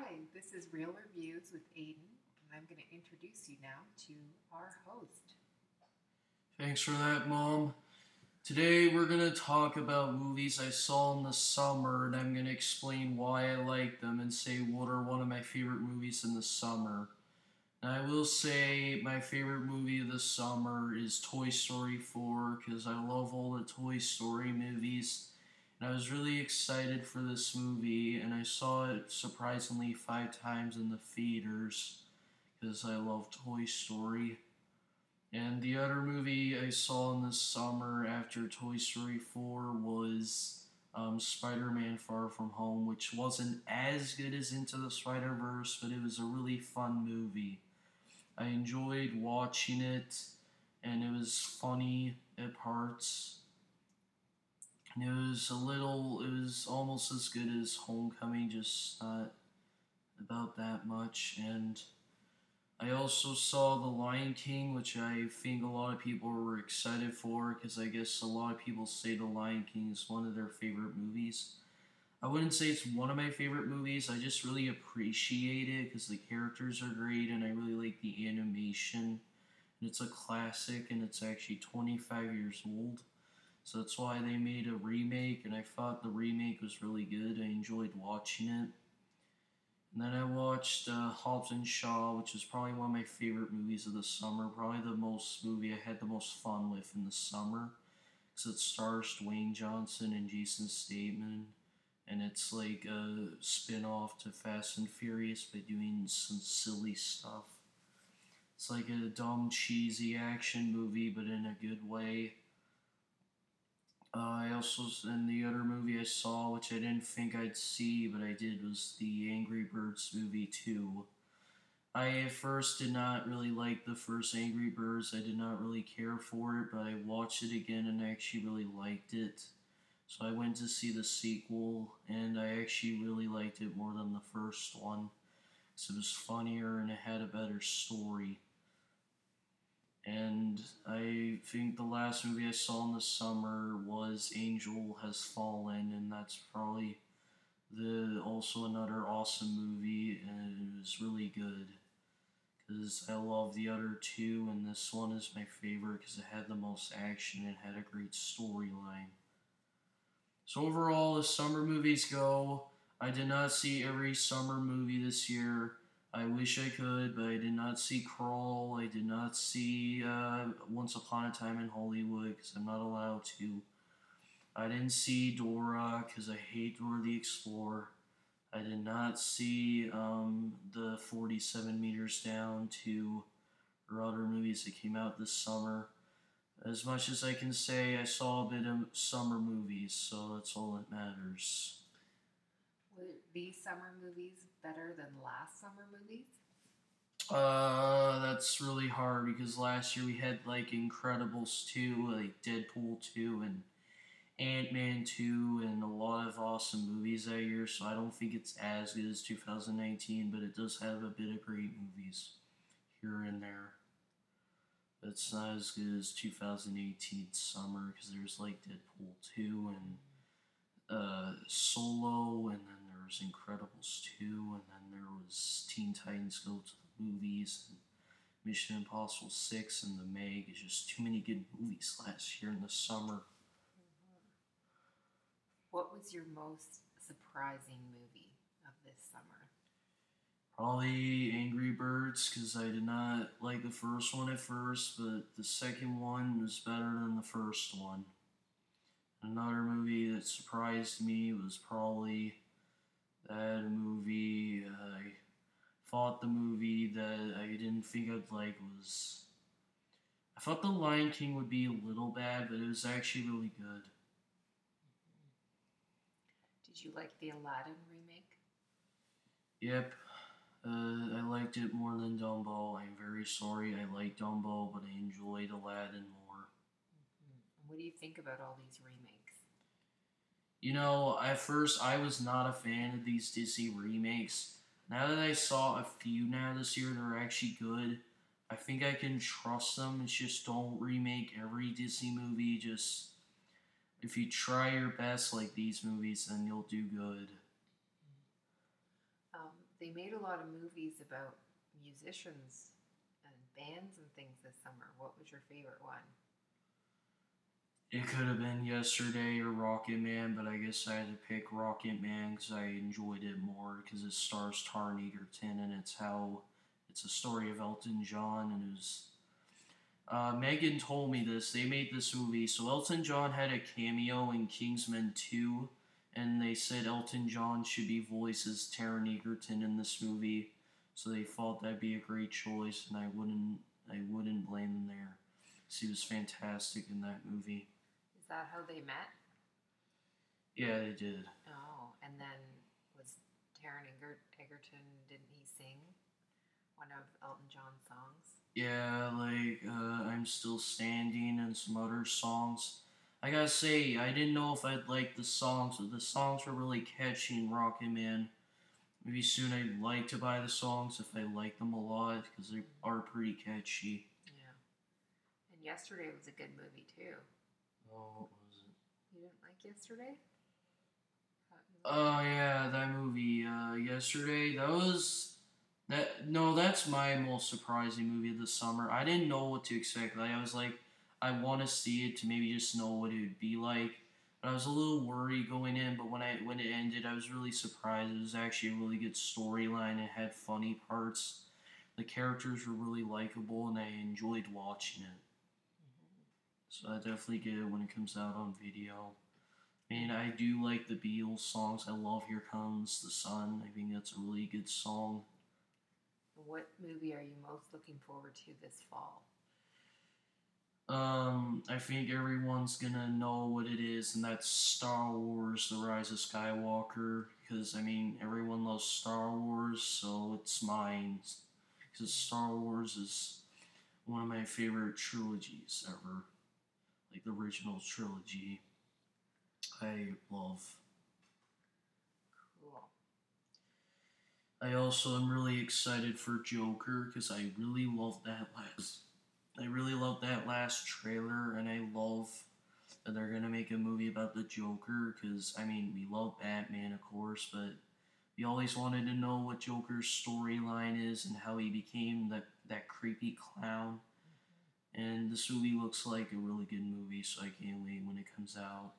Hi, this is Real Reviews with Aiden, and I'm going to introduce you now to our host. Thanks for that, Mom. Today we're going to talk about movies I saw in the summer, and I'm going to explain why I like them and say what are one of my favorite movies in the summer. I will say my favorite movie of the summer is Toy Story 4 because I love all the Toy Story movies. And I was really excited for this movie, and I saw it surprisingly five times in the theaters because I love Toy Story. And the other movie I saw in the summer after Toy Story 4 was um, Spider Man Far From Home, which wasn't as good as Into the Spider Verse, but it was a really fun movie. I enjoyed watching it, and it was funny at parts. It was a little, it was almost as good as Homecoming, just not about that much. And I also saw The Lion King, which I think a lot of people were excited for because I guess a lot of people say The Lion King is one of their favorite movies. I wouldn't say it's one of my favorite movies. I just really appreciate it because the characters are great and I really like the animation. And it's a classic and it's actually 25 years old. So that's why they made a remake and I thought the remake was really good. I enjoyed watching it. And then I watched uh, Hobbs and Shaw, which is probably one of my favorite movies of the summer. Probably the most movie I had the most fun with in the summer. Because it stars Dwayne Johnson and Jason Statham and it's like a spin-off to Fast and Furious by doing some silly stuff. It's like a dumb, cheesy action movie, but in a good way. Uh, I also, and the other movie I saw, which I didn't think I'd see, but I did, was the Angry Birds movie 2. I at first did not really like the first Angry Birds. I did not really care for it, but I watched it again and I actually really liked it. So I went to see the sequel, and I actually really liked it more than the first one. So it was funnier and it had a better story. And I think the last movie I saw in the summer was Angel Has Fallen, and that's probably the also another awesome movie, and it was really good because I love the other two, and this one is my favorite because it had the most action and had a great storyline. So overall, as summer movies go, I did not see every summer movie this year. I wish I could, but I did not see Crawl. I did not see uh, Once Upon a Time in Hollywood because I'm not allowed to. I didn't see Dora because I hate Dora the Explorer. I did not see um, the 47 meters down to or other movies that came out this summer. As much as I can say, I saw a bit of summer movies, so that's all that matters. Were be summer movies better than last summer movies? Uh, that's really hard because last year we had like Incredibles 2, like Deadpool 2, and Ant Man 2, and a lot of awesome movies that year, so I don't think it's as good as 2019, but it does have a bit of great movies here and there. But It's not as good as 2018 summer because there's like Deadpool 2 and uh, Solo, and was Incredibles 2, and then there was Teen Titans Go to the Movies, and Mission Impossible 6, and The Meg. It's just too many good movies last year in the summer. What was your most surprising movie of this summer? Probably Angry Birds because I did not like the first one at first, but the second one was better than the first one. Another movie that surprised me was probably that movie. I thought the movie that I didn't think I'd like was. I thought The Lion King would be a little bad, but it was actually really good. Did you like the Aladdin remake? Yep, uh, I liked it more than Dumbo. I'm very sorry. I like Dumbo, but I enjoyed Aladdin more. Mm-hmm. What do you think about all these remakes? You know, at first I was not a fan of these Disney remakes. Now that I saw a few now this year that are actually good, I think I can trust them. It's just don't remake every Disney movie. Just if you try your best like these movies, then you'll do good. Um, They made a lot of movies about musicians and bands and things this summer. What was your favorite one? It could have been yesterday or Rocket Man, but I guess I had to pick Rocket Man because I enjoyed it more because it stars Taron Egerton and it's how it's a story of Elton John and was. Uh, Megan told me this. They made this movie, so Elton John had a cameo in Kingsman Two, and they said Elton John should be voices Taron Egerton in this movie. So they thought that'd be a great choice, and I wouldn't. I wouldn't blame them there. he was fantastic in that movie. Is that how they met? Yeah, they did. Oh, and then was Taron Eger- Egerton, didn't he sing one of Elton John's songs? Yeah, like uh, I'm still standing and some other songs. I gotta say, I didn't know if I'd like the songs, the songs were really catchy in Rocket Man. Maybe soon I'd like to buy the songs if I like them a lot because they are pretty catchy. Yeah. And yesterday was a good movie too. Oh, what was it? You didn't like yesterday? Oh yeah, that movie uh, yesterday. That was that. No, that's my most surprising movie of the summer. I didn't know what to expect. Like I was like, I want to see it to maybe just know what it would be like. But I was a little worried going in. But when I when it ended, I was really surprised. It was actually a really good storyline. It had funny parts. The characters were really likable, and I enjoyed watching it. So I definitely get it when it comes out on video. I mean, I do like the Beatles songs. I love Here Comes the Sun. I think that's a really good song. What movie are you most looking forward to this fall? Um, I think everyone's gonna know what it is, and that's Star Wars: The Rise of Skywalker. Because I mean, everyone loves Star Wars, so it's mine. Because Star Wars is one of my favorite trilogies ever, original trilogy. I love. Cool. I also am really excited for Joker because I really love that last. I really love that last trailer, and I love that they're gonna make a movie about the Joker. Because I mean, we love Batman, of course, but we always wanted to know what Joker's storyline is and how he became that that creepy clown. And this movie looks like a really good movie, so I can't wait when it comes out.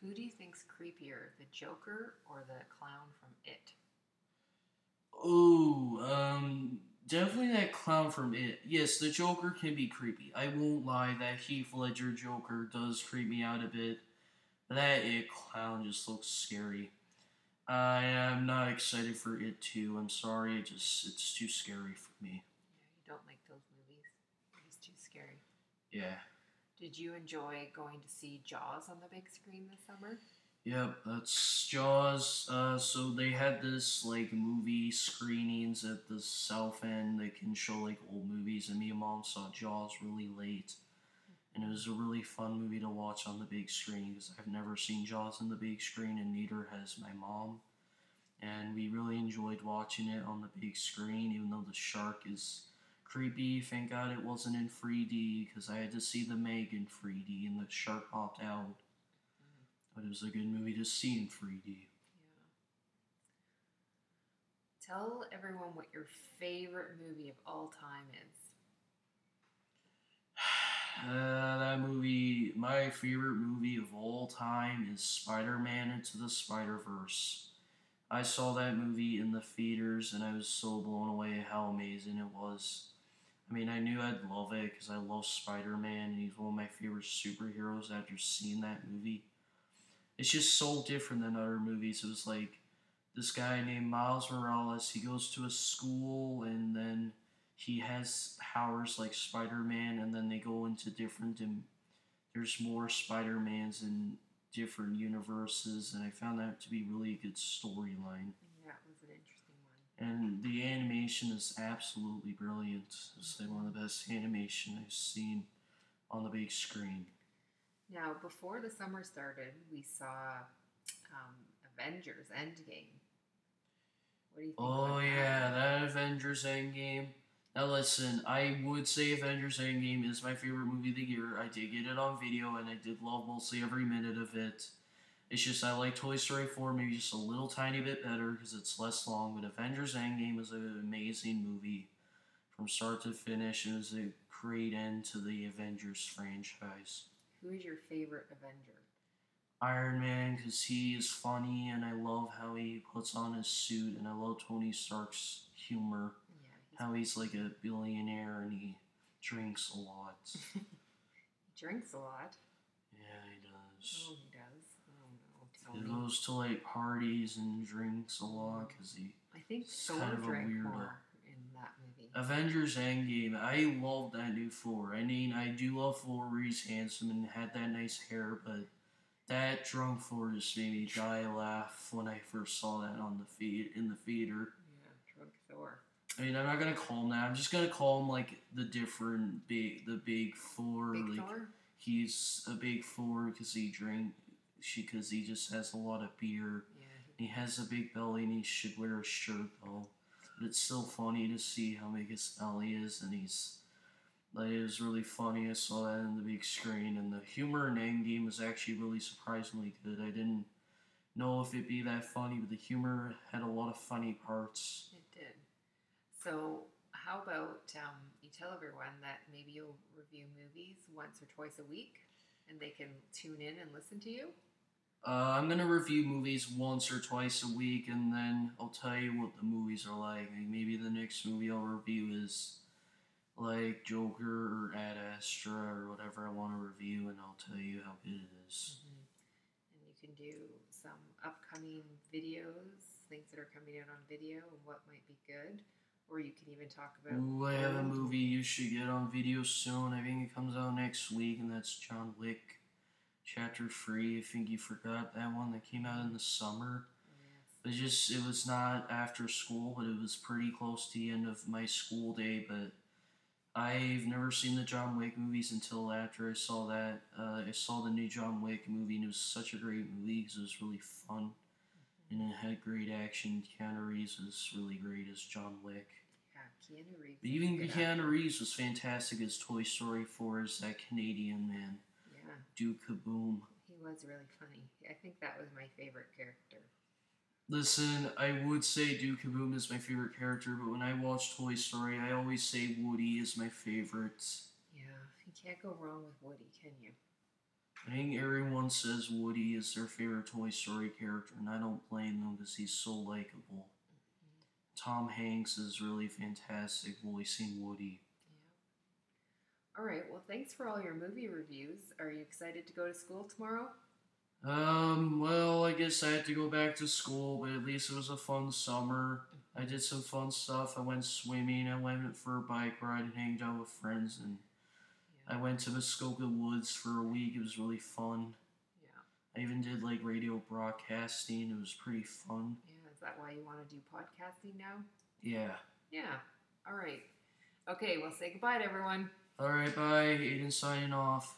Who do you think's creepier, the Joker or the clown from It? Oh, um, definitely that clown from It. Yes, the Joker can be creepy. I won't lie, that Heath Ledger Joker does creep me out a bit. That It clown just looks scary. I am not excited for It too. I'm sorry, it just it's too scary for me. Yeah, you don't like those movies. It's too scary. Yeah. Did you enjoy going to see Jaws on the big screen this summer? Yep, that's Jaws. Uh, so they had this like movie screenings at the South End. They can show like old movies, and me and mom saw Jaws really late, and it was a really fun movie to watch on the big screen because I've never seen Jaws on the big screen, and neither has my mom. And we really enjoyed watching it on the big screen, even though the shark is creepy. Thank God it wasn't in 3D because I had to see the Meg in 3D, and the shark popped out. But it was a good movie to see in 3D. Yeah. Tell everyone what your favorite movie of all time is. Uh, that movie, my favorite movie of all time is Spider Man Into the Spider Verse. I saw that movie in the theaters and I was so blown away how amazing it was. I mean, I knew I'd love it because I love Spider Man and he's one of my favorite superheroes after seeing that movie. It's just so different than other movies. It was like this guy named Miles Morales, he goes to a school and then he has powers like Spider-Man, and then they go into different and there's more Spider-Mans in different universes, and I found that to be really a good storyline. Yeah, it was an interesting one. And the animation is absolutely brilliant. It's like one of the best animation I've seen on the big screen. Now, before the summer started, we saw um, Avengers Endgame. What do you think? Oh yeah, that Avengers Endgame. Now listen, I would say Avengers Endgame is my favorite movie of the year. I did get it on video, and I did love mostly every minute of it. It's just I like Toy Story 4 maybe just a little tiny bit better because it's less long. But Avengers Endgame is an amazing movie from start to finish. It was a great end to the Avengers franchise. Who is your favorite Avenger? Iron Man because he is funny and I love how he puts on his suit and I love Tony Stark's humor. Yeah, he's, How he's like a billionaire and he drinks a lot. he drinks a lot. yeah, he does. Oh, he does. He goes to like parties and drinks a lot because he. I think He's Thor kind of a drank weirdo. more in that movie. Avengers Endgame. I love that new Thor. I mean, I do love Thor where he's handsome and had that nice hair, but that drunk Thor just made me die laugh when I first saw that on the feed in the theater. yeah, drunk Thor. I mean, I'm not gonna call him that. I'm just gonna call him like the different big, the big Thor. Big like, Thor. He's a big Thor because he drink, she because he just has a lot of beer. Yeah, He has a big belly and he should wear a shirt though. But it's still funny to see how big his belly is and he's like it was really funny. I saw that in the big screen and the humor in Endgame was actually really surprisingly good. I didn't know if it'd be that funny, but the humor had a lot of funny parts. it did. So, how about um, you tell everyone that maybe you'll review movies once or twice a week, and they can tune in and listen to you. Uh, I'm gonna review movies once or twice a week, and then I'll tell you what the movies are like. Like, maybe the next movie I'll review is like Joker or Ad Astra or whatever I want to review, and I'll tell you how good it is. And you can do some upcoming videos, things that are coming out on video, and what might be good. Or you can even talk about. Ooh, I have a movie you should get on video soon. I think it comes out next week, and that's John Wick, Chapter Three. I think you forgot that one that came out in the summer. Yes. It just it was not after school, but it was pretty close to the end of my school day. But I've never seen the John Wick movies until after I saw that. Uh, I saw the new John Wick movie, and it was such a great movie because it was really fun and it had great action. Keanu Reeves was really great as John Wick. Yeah, Keanu Reeves. But even Keanu. Reeves was fantastic as Toy Story 4 as that Canadian man, Yeah, Duke Kaboom. he was really funny. I think that was my favorite character. Listen, I would say Duke Kaboom is my favorite character, but when I watch Toy Story, I always say Woody is my favorite. Yeah, you can't go wrong with Woody, can you? I think everyone says Woody is their favorite Toy Story character, and I don't blame them because he's so likable. Tom Hanks is really fantastic voicing Woody. Yeah. All right. Well, thanks for all your movie reviews. Are you excited to go to school tomorrow? Um, well, I guess I had to go back to school, but at least it was a fun summer. I did some fun stuff. I went swimming, I went for a bike ride and hanged out with friends, and. I went to Muskoka Woods for a week. It was really fun. Yeah. I even did like radio broadcasting. It was pretty fun. Yeah. Is that why you want to do podcasting now? Yeah. Yeah. All right. Okay. Well, say goodbye to everyone. All right, bye. Aiden signing off.